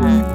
拜